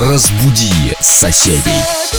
Разбуди соседей.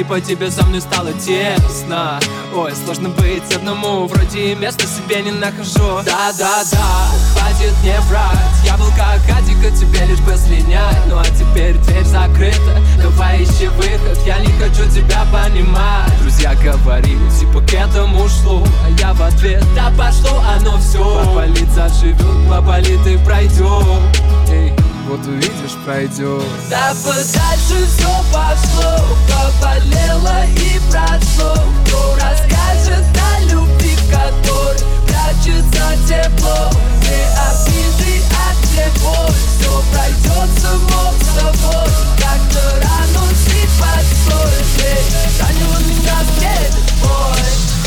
Типа тебе со мной стало тесно. Ой, сложно быть одному Вроде места себе не нахожу. Да-да-да, хватит не врать. Я был как Адика, тебе лишь бы слинять. Ну а теперь дверь закрыта. Давай ищи выход, я не хочу тебя понимать. Друзья говорили, типа к этому шло. А я в ответ, да пошло оно все Поболит заживет, поболит и пройдет Эй вот увидишь, пройдет Да подальше все пошло, поболело и прошло. Кто расскажет о любви, в которой прячется тепло? Не обиды, а тревог, все пройдет само собой. Как-то рано ты подстроишь, ранила меня встретит бой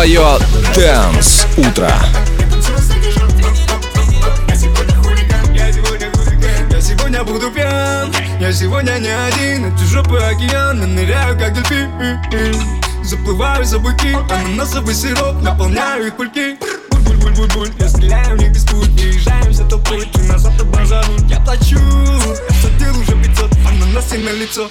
твое Dance Утро. сегодня буду пьян Я сегодня не один, эти жопы океана Ныряю как дельфин. Заплываю за быки, ананасовый сироп Наполняю их пульки. Буль-буль-буль-буль, я стреляю в них без пуль. Приезжаем за толпой, ты назад обозару Я плачу, я платил уже 500, ананасы на лицо.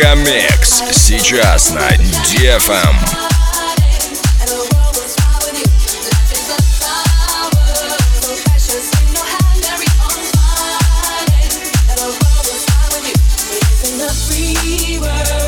Мегамикс сейчас на DFM. могла бы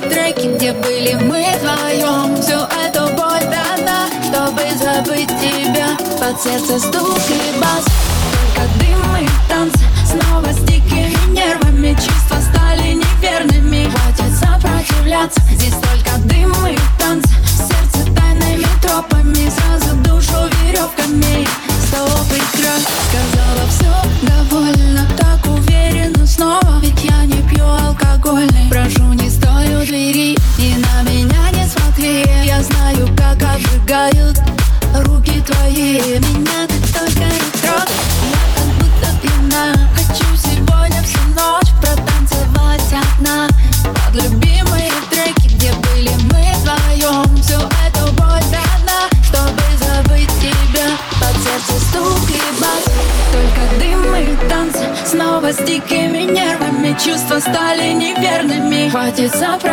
треки, где были мы вдвоем Всю эту боль дана, чтобы забыть тебя. Под сердце стук и бас. Только дым и танцы Снова с дикими нервами Чувства стали неверными. Хватит сопротивляться. Здесь только дым и танцы Сердце тайными тропами Сразу душу веревками Стоп и край обжигают Руки твои Меня ты только не трогай Я как будто пьяна Хочу сегодня всю ночь Протанцевать одна. Под любимые треки Где были мы вдвоем Всю эту боль дана Чтобы забыть тебя. Под сердце стук и бас Только дым и танцы Снова с дикими нервами. Чувства стали неверными. Хватит сопротивляться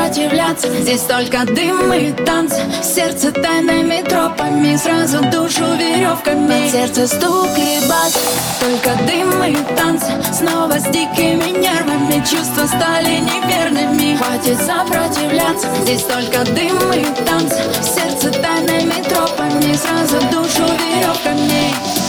Здесь только дым и танцы Сердце тайными тропами Сразу душу веревками. Сердце стук и бас. Только дым и танцы Снова с дикими нервами. Чувства стали неверными. Хватит сопротивляться. Здесь только дым и танцы Сердце тайными тропами Сразу душу веревками